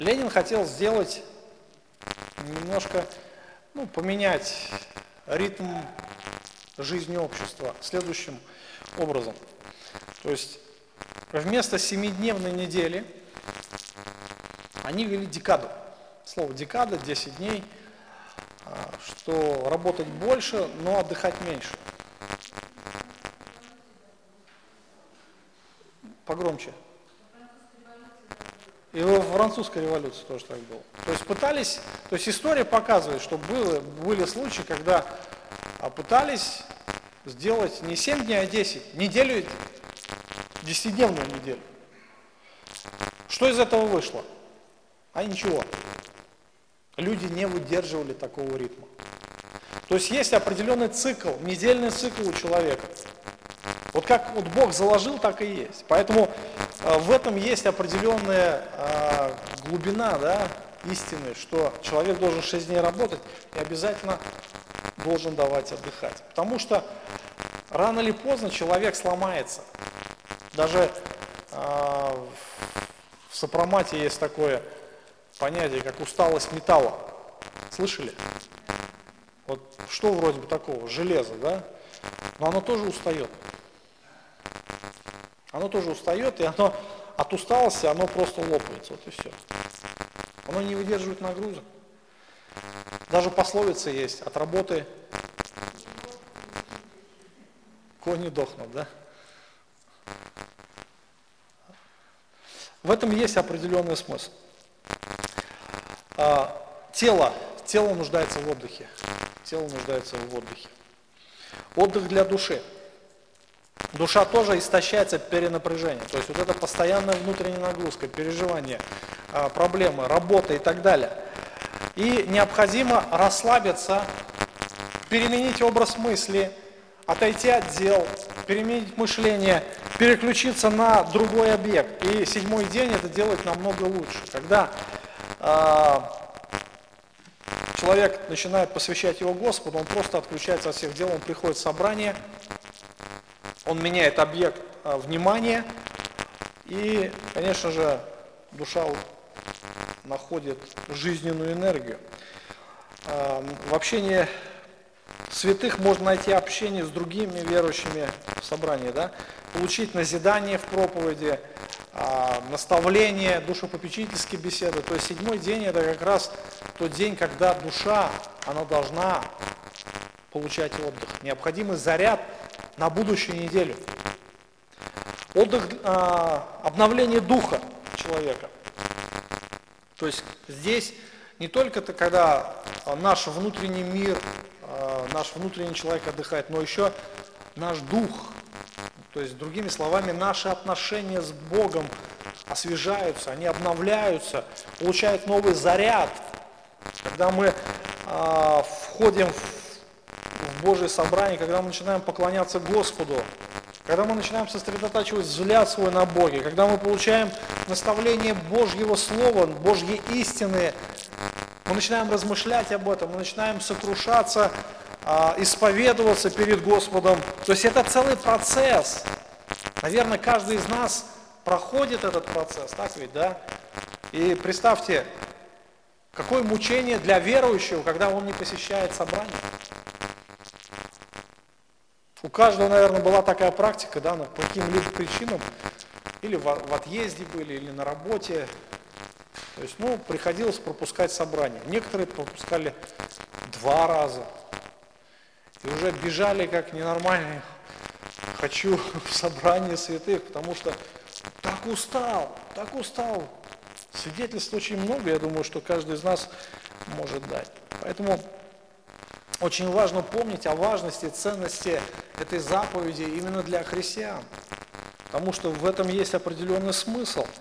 Ленин хотел сделать немножко, ну, поменять ритм жизни общества следующим образом. То есть вместо семидневной недели они ввели декаду. Слово декада, 10 дней, что работать больше, но отдыхать меньше. Погромче. И во французской революции тоже так было. То есть пытались, то есть история показывает, что было, были случаи, когда а, пытались сделать не 7 дней, а 10, неделю, 10-дневную неделю. Что из этого вышло? А ничего. Люди не выдерживали такого ритма. То есть есть определенный цикл, недельный цикл у человека. Вот как вот Бог заложил, так и есть. Поэтому э, в этом есть определенная э, глубина да, истины, что человек должен 6 дней работать и обязательно должен давать отдыхать. Потому что рано или поздно человек сломается. Даже э, в сопромате есть такое понятие, как усталость металла. Слышали? Вот что вроде бы такого, железо, да? Но оно тоже устает. Оно тоже устает, и оно от усталости оно просто лопается, вот и все. Оно не выдерживает нагрузок. Даже пословица есть, от работы кони дохнут, да? В этом есть определенный смысл. А, тело, тело нуждается в отдыхе. Тело нуждается в отдыхе. Отдых для души. Душа тоже истощается перенапряжением. То есть вот это постоянная внутренняя нагрузка, переживания, а, проблемы, работа и так далее. И необходимо расслабиться, переменить образ мысли, отойти от дел, переменить мышление, переключиться на другой объект. И седьмой день это делать намного лучше. Когда э, человек начинает посвящать его Господу, он просто отключается от всех дел, он приходит в собрание, он меняет объект э, внимания, и, конечно же, душа находит жизненную энергию. Э, в общении святых можно найти общение с другими верующими в собрании, да? получить назидание в проповеди, а, наставление, душепопечительские беседы. То есть седьмой день это как раз тот день, когда душа, она должна получать отдых. Необходимый заряд на будущую неделю. Отдых, а, обновление духа человека. То есть здесь не только это, когда наш внутренний мир Э, наш внутренний человек отдыхает, но еще наш дух. То есть, другими словами, наши отношения с Богом освежаются, они обновляются, получают новый заряд. Когда мы э, входим в, в Божье собрание, когда мы начинаем поклоняться Господу, когда мы начинаем сосредотачивать взгляд свой на Боге, когда мы получаем наставление Божьего Слова, Божьи истины, мы начинаем размышлять об этом, мы начинаем сокрушаться, исповедоваться перед Господом. То есть это целый процесс. Наверное, каждый из нас проходит этот процесс, так ведь, да? И представьте, какое мучение для верующего, когда он не посещает собрание. У каждого, наверное, была такая практика, да, по каким-либо причинам, или в отъезде были, или на работе, то есть, ну, приходилось пропускать собрание. Некоторые пропускали два раза. И уже бежали как ненормальные. Хочу в собрание святых, потому что так устал, так устал. Свидетельств очень много, я думаю, что каждый из нас может дать. Поэтому очень важно помнить о важности, ценности этой заповеди именно для христиан. Потому что в этом есть определенный смысл –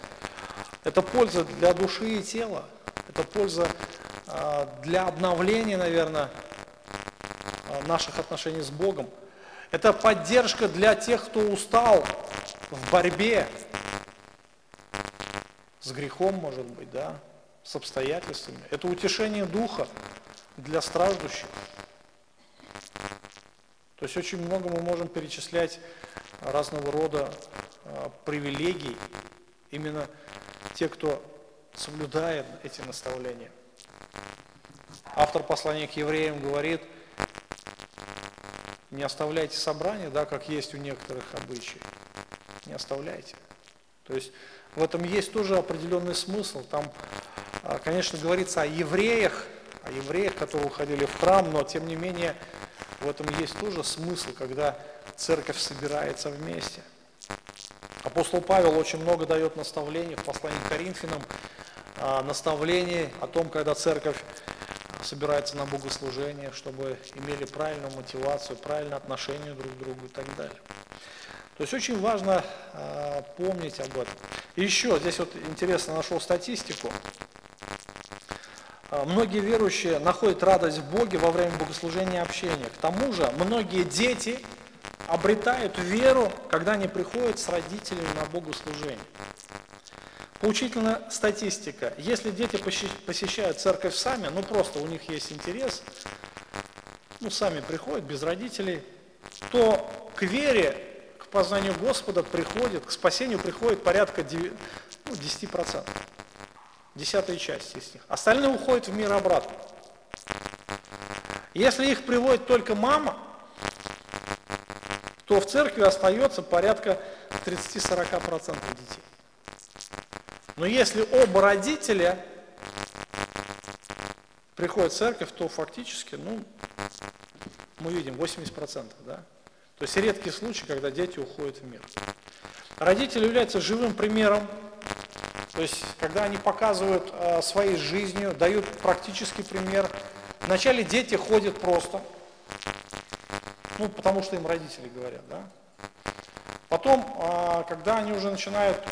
это польза для души и тела. Это польза а, для обновления, наверное, наших отношений с Богом. Это поддержка для тех, кто устал в борьбе с грехом, может быть, да, с обстоятельствами. Это утешение духа для страждущих. То есть очень много мы можем перечислять разного рода а, привилегий именно те, кто соблюдает эти наставления. Автор послания к евреям говорит, не оставляйте собрания, да, как есть у некоторых обычаев. Не оставляйте. То есть в этом есть тоже определенный смысл. Там, а, конечно, говорится о евреях, о евреях, которые уходили в храм, но тем не менее в этом есть тоже смысл, когда церковь собирается вместе. Апостол Павел очень много дает наставлений в послании к Коринфянам, а, наставлений о том, когда церковь собирается на богослужение, чтобы имели правильную мотивацию, правильное отношение друг к другу и так далее. То есть очень важно а, помнить об этом. И еще, здесь вот интересно нашел статистику. А, многие верующие находят радость в Боге во время богослужения и общения. К тому же многие дети обретают веру, когда они приходят с родителями на богослужение. Поучительная статистика. Если дети посещают церковь сами, ну просто у них есть интерес, ну сами приходят без родителей, то к вере, к познанию Господа приходит, к спасению приходит порядка 9, ну, 10%. Десятая часть из них. Остальные уходят в мир обратно. Если их приводит только мама, то в церкви остается порядка 30-40% детей. Но если оба родителя приходят в церковь, то фактически, ну, мы видим 80%, да? То есть редкий случай, когда дети уходят в мир. Родители являются живым примером То есть, когда они показывают э, своей жизнью, дают практический пример. Вначале дети ходят просто, ну, потому что им родители говорят, да. Потом, э, когда они уже начинают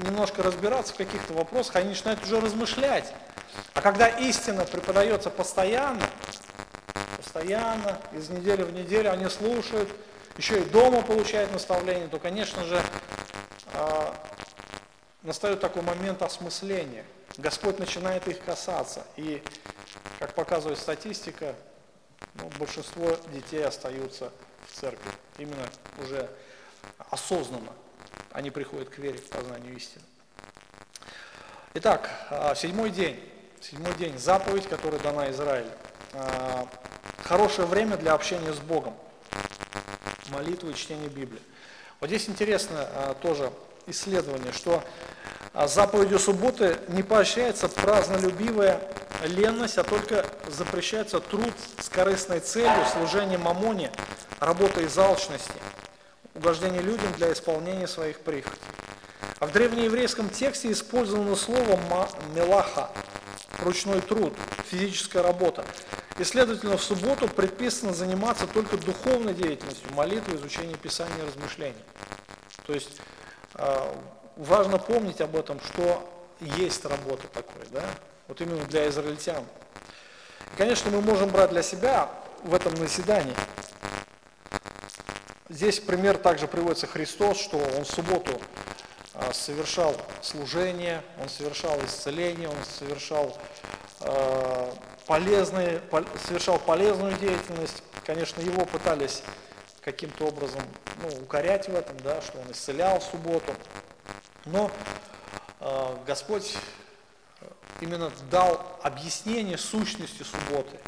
немножко разбираться в каких-то вопросах, они начинают уже размышлять. А когда истина преподается постоянно, постоянно, из недели в неделю они слушают, еще и дома получают наставление, то, конечно же, э, настает такой момент осмысления. Господь начинает их касаться. И, как показывает статистика, ну, большинство детей остаются в церкви. Именно уже осознанно они приходят к вере, к познанию истины. Итак, а, седьмой день. Седьмой день. Заповедь, которая дана Израилю. А, хорошее время для общения с Богом. Молитва и чтение Библии. Вот здесь интересно а, тоже исследование, что заповедью субботы не поощряется празднолюбивая ленность, а только запрещается труд с корыстной целью, служение мамоне, работа из алчности, угождение людям для исполнения своих прихотей. А в древнееврейском тексте использовано слово «мелаха» – ручной труд, физическая работа. И, следовательно, в субботу предписано заниматься только духовной деятельностью, молитвой, изучением Писания размышлений. То есть а, важно помнить об этом, что есть работа такой, да, вот именно для израильтян. И, конечно, мы можем брать для себя в этом назидании. Здесь пример также приводится Христос, что Он в субботу а, совершал служение, Он совершал исцеление, Он совершал э, полезные, совершал полезную деятельность. Конечно, Его пытались каким-то образом ну, укорять в этом, да, что Он исцелял в субботу. Но э, Господь именно дал объяснение сущности субботы.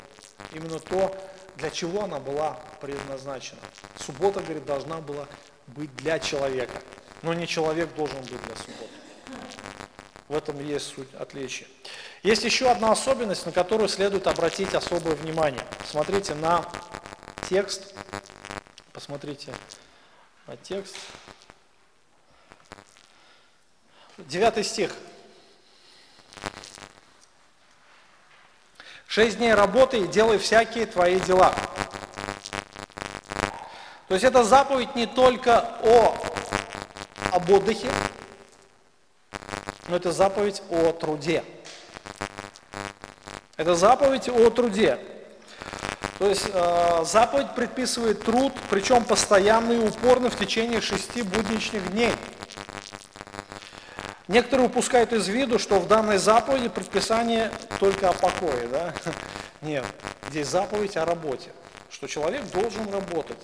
Именно то, для чего она была предназначена. Суббота, говорит, должна была быть для человека, но не человек должен быть для субботы. В этом есть суть отличия. Есть еще одна особенность, на которую следует обратить особое внимание. Смотрите на текст. Посмотрите на текст. Девятый стих. Шесть дней работы и делай всякие твои дела. То есть это заповедь не только о, об отдыхе, но это заповедь о труде. Это заповедь о труде. То есть э, заповедь предписывает труд, причем постоянный и упорный в течение шести будничных дней. Некоторые упускают из виду, что в данной заповеди предписание только о покое. Да? *laughs* Нет, здесь заповедь о работе, что человек должен работать.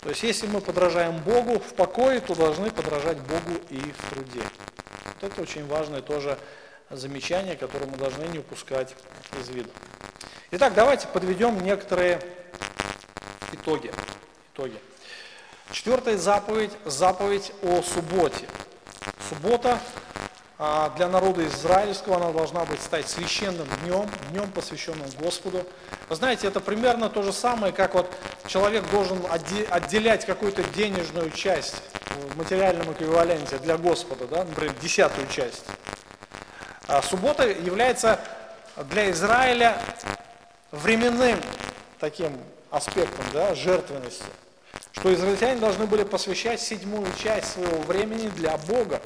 То есть если мы подражаем Богу в покое, то должны подражать Богу и в труде. Вот это очень важное тоже замечание, которое мы должны не упускать из виду. Итак, давайте подведем некоторые итоги. итоги. Четвертая заповедь – заповедь о субботе. Суббота для народа израильского она должна быть стать священным днем, днем, посвященным Господу. Вы знаете, это примерно то же самое, как вот человек должен отделять какую-то денежную часть в материальном эквиваленте для Господа, да, например, десятую часть. А суббота является для Израиля временным таким аспектом да, жертвенности, что израильтяне должны были посвящать седьмую часть своего времени для Бога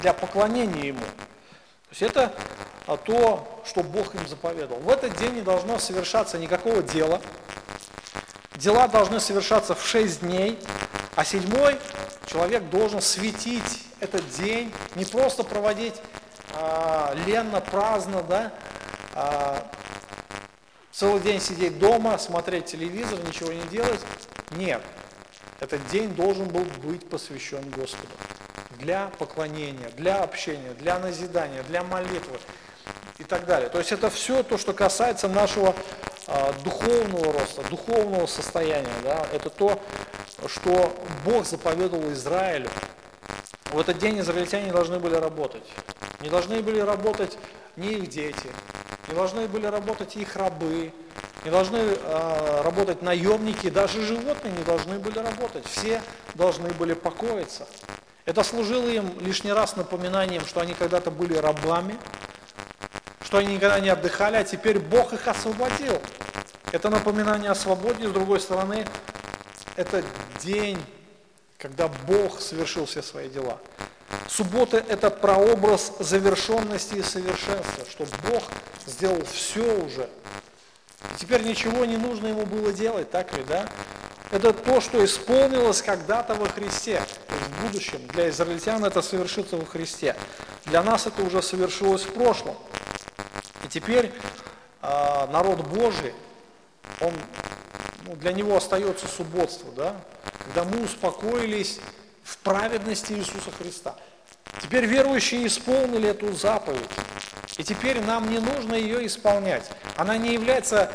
для поклонения Ему. То есть это а, то, что Бог им заповедал. В этот день не должно совершаться никакого дела. Дела должны совершаться в шесть дней, а седьмой человек должен светить этот день, не просто проводить а, ленно, праздно, да, а, целый день сидеть дома, смотреть телевизор, ничего не делать. Нет, этот день должен был быть посвящен Господу для поклонения, для общения, для назидания, для молитвы и так далее. То есть это все то, что касается нашего а, духовного роста, духовного состояния. Да? Это то, что Бог заповедовал Израилю. В этот день израильтяне не должны были работать. Не должны были работать ни их дети, не должны были работать их рабы, не должны э, работать наемники, даже животные не должны были работать. Все должны были покоиться. Это служило им лишний раз напоминанием, что они когда-то были рабами, что они никогда не отдыхали, а теперь Бог их освободил. Это напоминание о свободе, с другой стороны, это день, когда Бог совершил все свои дела. Суббота – это прообраз завершенности и совершенства, что Бог сделал все уже. И теперь ничего не нужно ему было делать, так ли, да? Это то, что исполнилось когда-то во Христе. То есть в будущем для израильтян это совершится во Христе. Для нас это уже совершилось в прошлом. И теперь э, народ Божий, он, ну, для него остается субботство, да? когда мы успокоились в праведности Иисуса Христа. Теперь верующие исполнили эту заповедь. И теперь нам не нужно ее исполнять. Она не является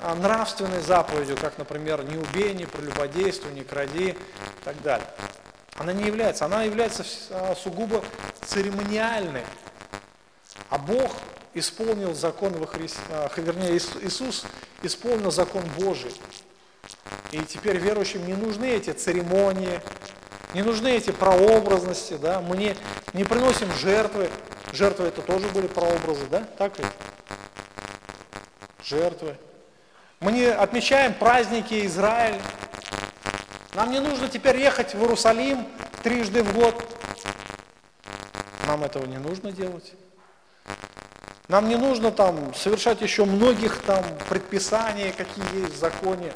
а, нравственной заповедью, как, например, не убей, не прелюбодействуй, не кради и так далее. Она не является, она является а, сугубо церемониальной. А Бог исполнил закон во Христе, а, вернее, Иисус исполнил закон Божий. И теперь верующим не нужны эти церемонии, не нужны эти прообразности, да, мы не, не приносим жертвы, Жертвы это тоже были прообразы, да? Так ли? Жертвы. Мы не отмечаем праздники Израиль. Нам не нужно теперь ехать в Иерусалим трижды в год. Нам этого не нужно делать. Нам не нужно там совершать еще многих там предписаний, какие есть в законе.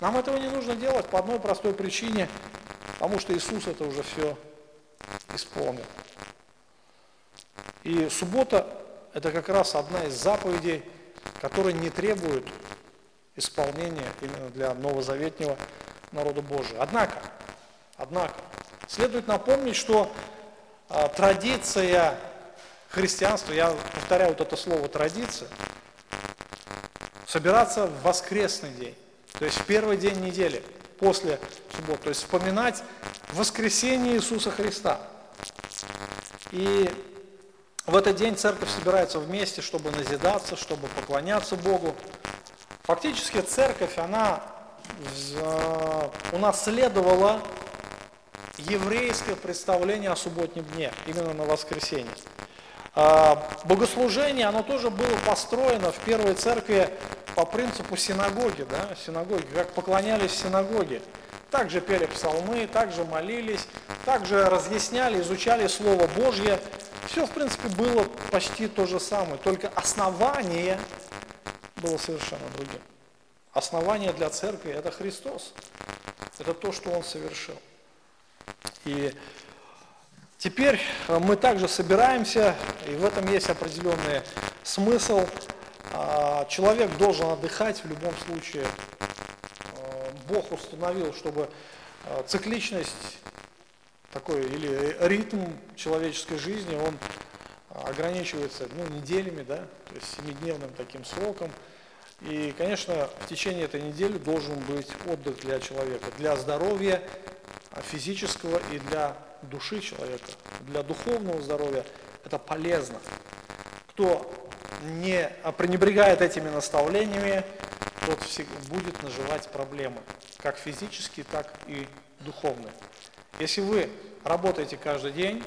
Нам этого не нужно делать по одной простой причине, потому что Иисус это уже все исполнил. И суббота – это как раз одна из заповедей, которая не требует исполнения именно для новозаветнего народа Божия. Однако, однако, следует напомнить, что а, традиция христианства, я повторяю вот это слово традиция, собираться в воскресный день, то есть в первый день недели, после субботы, то есть вспоминать воскресение Иисуса Христа. И в этот день церковь собирается вместе, чтобы назидаться, чтобы поклоняться Богу. Фактически церковь, она унаследовала еврейское представление о субботнем дне, именно на воскресенье. А, богослужение, оно тоже было построено в первой церкви по принципу синагоги, да, синагоги, как поклонялись в синагоге. Также пели псалмы, также молились, также разъясняли, изучали Слово Божье, все, в принципе, было почти то же самое, только основание было совершенно другим. Основание для церкви – это Христос. Это то, что Он совершил. И теперь мы также собираемся, и в этом есть определенный смысл. А, человек должен отдыхать в любом случае. А, Бог установил, чтобы а, цикличность такой, или ритм человеческой жизни, он ограничивается ну, неделями, да, то есть семидневным таким сроком. И, конечно, в течение этой недели должен быть отдых для человека, для здоровья физического и для души человека, для духовного здоровья. Это полезно. Кто не пренебрегает этими наставлениями, тот будет наживать проблемы, как физические, так и духовные. Если вы работаете каждый день,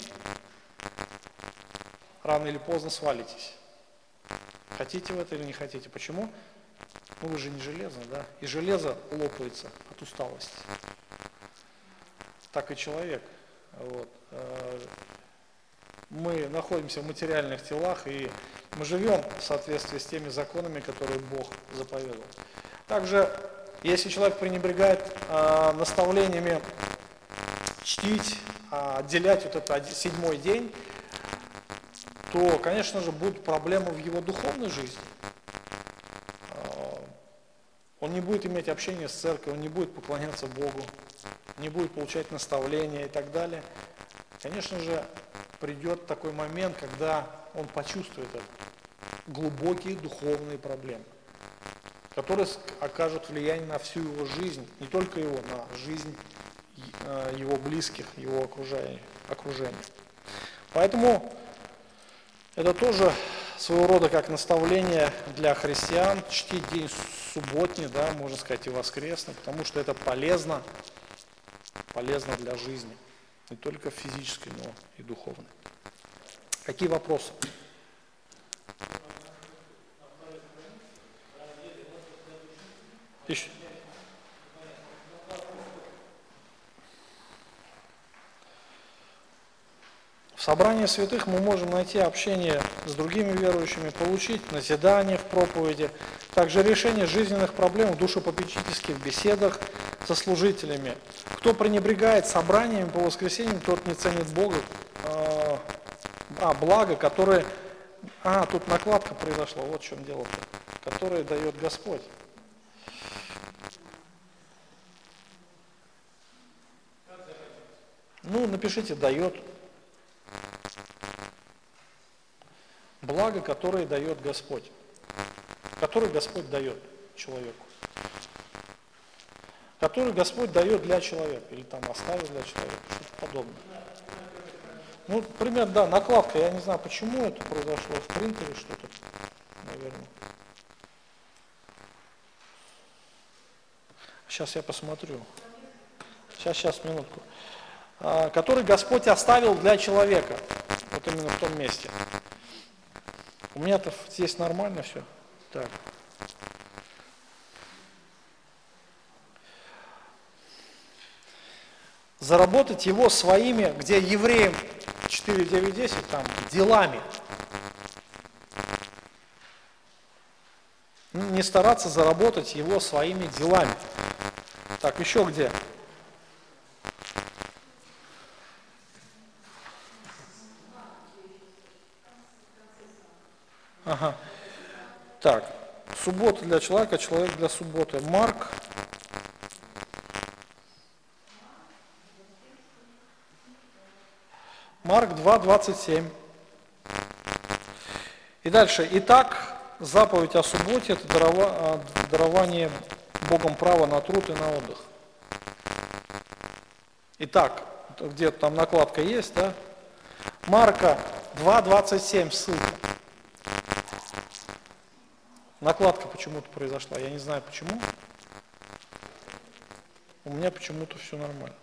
рано или поздно свалитесь. Хотите вы это или не хотите. Почему? Ну вы же не железо, да? И железо лопается от усталости. Так и человек. Вот. Э, мы находимся в материальных телах, и мы живем в соответствии с теми законами, которые Бог заповедал. Также, если человек пренебрегает э, наставлениями чтить, а, отделять вот этот седьмой день, то, конечно же, будут проблемы в его духовной жизни. А, он не будет иметь общение с церковью, он не будет поклоняться Богу, не будет получать наставления и так далее. Конечно же, придет такой момент, когда он почувствует это. Глубокие духовные проблемы, которые окажут влияние на всю его жизнь, не только его, на жизнь Э, его близких, его окружения. Поэтому это тоже своего рода как наставление для христиан, чтить день субботний, да, можно сказать, и воскресный, потому что это полезно, полезно для жизни. Не только физической, но и духовной. Какие вопросы? Еще. В собрании святых мы можем найти общение с другими верующими, получить назидание в проповеди, также решение жизненных проблем в душепопечительских беседах со служителями. Кто пренебрегает собраниями по воскресеньям, тот не ценит Бога, а, а благо, которое... А, тут накладка произошла, вот в чем дело-то, которое дает Господь. Ну, напишите «дает». Благо, которое дает Господь. Который Господь дает человеку. Который Господь дает для человека. Или там оставил для человека. Что-то подобное. Ну, пример, да, накладка. Я не знаю, почему это произошло. В принтере что-то, наверное. Сейчас я посмотрю. Сейчас, сейчас, минутку. А, который Господь оставил для человека. Вот именно в том месте. У меня-то здесь нормально все. Так. Заработать его своими, где евреям 4, 9, 10, там, делами. Не стараться заработать его своими делами. Так, еще где? Ага. Так, суббота для человека, человек для субботы. Марк. Марк 2.27. И дальше. Итак, заповедь о субботе – это дарование Богом права на труд и на отдых. Итак, где-то там накладка есть, да? Марка 2.27 ссылка. Накладка почему-то произошла, я не знаю почему. У меня почему-то все нормально.